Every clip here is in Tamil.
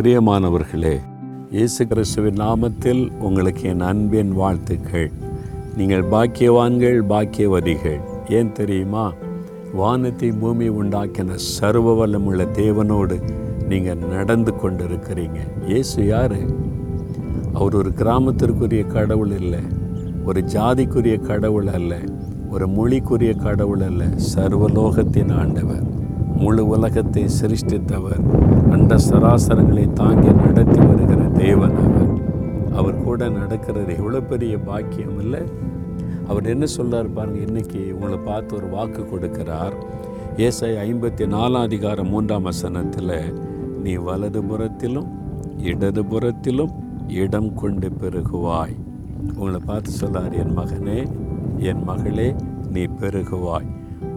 பிரியமானவர்களே இயேசு கிறிஸ்துவின் நாமத்தில் உங்களுக்கு என் அன்பின் வாழ்த்துக்கள். நீங்கள் பாக்கியவான்கள் பாக்கியவதிகள். ஏன் தெரியுமா? வானத்தை பூமி உண்டாக்கின சர்வ வல்லமுள்ள தேவனோடு நீங்கள் நடந்து கொண்டிருக்கிறீங்க. இயேசு யார்? அவர் ஒரு கிராமத்திற்குரிய கடவுள் இல்லை ஒரு ஜாதிக்குரிய கடவுள் அல்ல ஒரு மொழிக்குரிய கடவுள் அல்ல சர்வலோகத்தின் ஆண்டவர். முழு உலகத்தை சிருஷ்டித்தவர் அண்ட சராசரங்களை தாங்கி நடத்தி வருகிற தேவன் அவர். அவர் கூட நடக்கிறது எவ்வளோ பெரிய பாக்கியம் இல்லை? அவர் என்ன சொல்கிறார் பாருங்க இன்னைக்கு உங்களை பார்த்து ஒரு வாக்கு கொடுக்கிறார். ஏசை ஐம்பத்தி நாலாம் அதிகாரம் மூன்றாம் வசனத்தில் நீ வலதுபுறத்திலும் இடதுபுறத்திலும் இடம் கொண்டு பெருகுவாய். உங்களை பார்த்து சொல்லார் என் மகனே என் மகளே நீ பெருகுவாய்.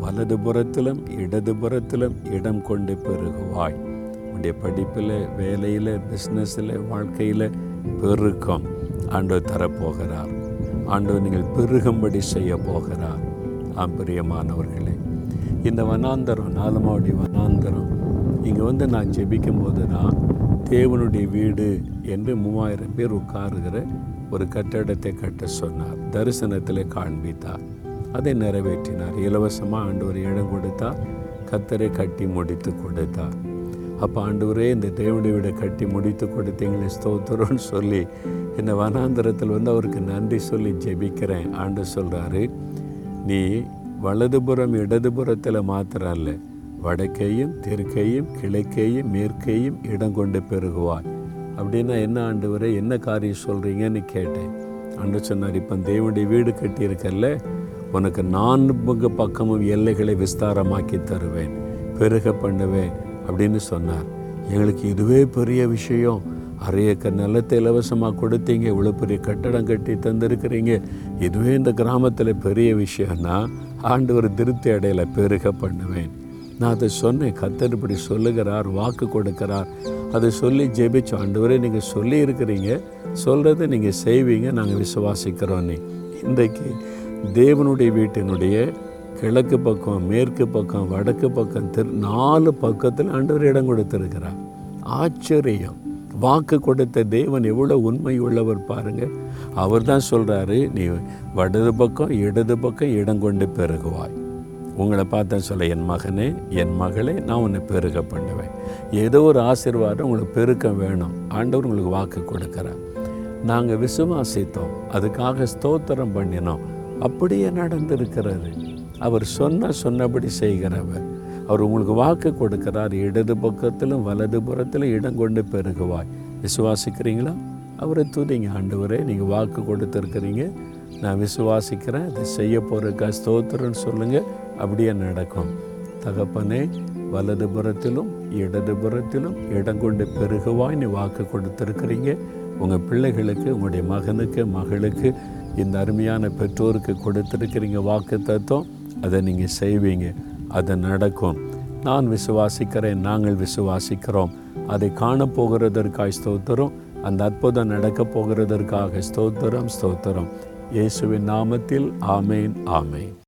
வலதுபுறத்திலும் இடதுபுறத்திலும் இடம் கொண்டு பெருகுவாய். உன்னுடைய படிப்பில் வேலையில் பிஸ்னஸில் வாழ்க்கையில் பெருக்கம் ஆண்டவர் தரப்போகிறார். ஆண்டவர் நீங்கள் பெருகும்படி செய்ய போகிறார் ஆம் பிரியமானவர்களே இந்த வனாந்தரம் நாலமாவடி வனாந்தரம் இங்கே வந்து நான் ஜெபிக்கும் போது தான் தேவனுடைய வீடு என்று மூவாயிரம் பேர் உட்காருகிற ஒரு கட்டடத்தை கட்ட சொன்னார். தரிசனத்தில் காண்பித்தார். அதை நிறைவேற்றினார். இலவசமாக ஆண்டவர் இடம் கொடுத்தார் கத்தரை கட்டி முடித்து கொடுத்தார். அப்போ ஆண்டவரே இந்த தேவனுடைய வீடை கட்டி முடித்து கொடுத்தீங்களே ஸ்தோத்திரம்னு சொல்லி இந்த வனாந்திரத்தில் வந்து அவருக்கு நன்றி சொல்லி ஜெபிக்கிறேன். ஆண்டு சொல்கிறாரு நீ வலதுபுறம் இடதுபுறத்தில் மாத்திரம் இல்லை வடக்கையும் தெற்கையும் கிழக்கையும் மேற்கையும் இடம் கொண்டு பெருகுவாய். அப்படின்னா என்ன ஆண்டவரே என்ன காரியம் சொல்கிறீங்கன்னு கேட்டேன். அன்று சொன்னார் இப்போ தேவனுடைய வீடு கட்டியிருக்கல்ல உனக்கு நான்கு பக்கமும் எல்லைகளை விஸ்தாரமாக்கி தருவேன். பெருக பண்ணுவேன் அப்படின்னு சொன்னார். எங்களுக்கு இதுவே பெரிய விஷயம். அரை ஏக்கர் நிலத்தை இலவசமாக கொடுத்தீங்க. இவ்வளோ பெரிய கட்டடம் கட்டி தந்திருக்கிறீங்க. இதுவே இந்த கிராமத்தில் பெரிய விஷயம்னா ஆண்டவர் திருப்தி அடையில. பெருக பண்ணுவேன். நான் அதை சொன்னேன். கத்தர் இப்படி சொல்லுகிறார் வாக்கு கொடுக்கிறார். அதை சொல்லி ஜெபிச்சோம். ஆண்டவரே நீங்கள் சொல்லியிருக்கிறீங்க. சொல்கிறத நீங்கள் செய்வீங்க. நாங்கள் விசுவாசிக்கிறோம் நீ. இன்றைக்கு தேவனுடைய வீட்டினுடைய கிழக்கு பக்கம் மேற்கு பக்கம் வடக்கு பக்கம் திரு நாலு பக்கத்தில் ஆண்டவர் இடம் கொடுத்திருக்கிறார். ஆச்சரியம். வாக்கு கொடுத்த தேவன் எவ்வளோ உண்மை உள்ளவர் பாருங்கள் அவர் தான் சொல்கிறாரு நீ வடது பக்கம் இடது பக்கம் இடம் கொண்டு பெருகுவாய். உங்களை பார்த்தா சொல்ல என் மகனே என் மகளே நான் உன்னை பெருக பண்ணுவேன். ஏதோ ஒரு ஆசீர்வாதம் உங்களுக்கு பெருக்கம் வேணும். ஆண்டவர் உங்களுக்கு வாக்கு கொடுக்குறார். நாங்கள் விசுவாசித்தோம். அதுக்காக ஸ்தோத்திரம் பண்ணினோம். அப்படியே நடந்திருக்கிறாரு அவர் சொன்ன சொன்னபடி செய்கிறவர். அவர் உங்களுக்கு வாக்கு கொடுக்கிறார். இடது பக்கத்திலும் வலது புறத்திலும் இடம் கொண்டு பெருகுவாய். விசுவாசிக்கிறீங்களா? அவரை துதிங்க. ஆண்டவரே நீங்கள் வாக்கு கொடுத்துருக்குறீங்க. நான் விசுவாசிக்கிறேன். அதை செய்ய போகிறக்கா ஸ்தோத்திரன்னு சொல்லுங்கள் அப்படியே நடக்கும். தகப்பனே வலது புறத்திலும் இடது புறத்திலும் இடம் கொண்டு பெருகுவாய். நீ வாக்கு கொடுத்துருக்குறீங்க. உங்கள் பிள்ளைகளுக்கு உங்களுடைய மகனுக்கு மகளுக்கு இந்த அருமையான பெற்றோருக்கு கொடுத்துருக்கிறீங்க வாக்கு தத்துவம் அதை நீங்கள் செய்வீங்க. அது நடக்கும். நான் விசுவாசிக்கிறேன் நாங்கள் விசுவாசிக்கிறோம். அதை காணப்போகிறதற்காக ஸ்தோத்திரம் அந்த அற்புதம் நடக்கப் போகிறதற்காக ஸ்தோத்திரம் ஸ்தோத்திரம். இயேசுவின் நாமத்தில் ஆமேன் ஆமேன்.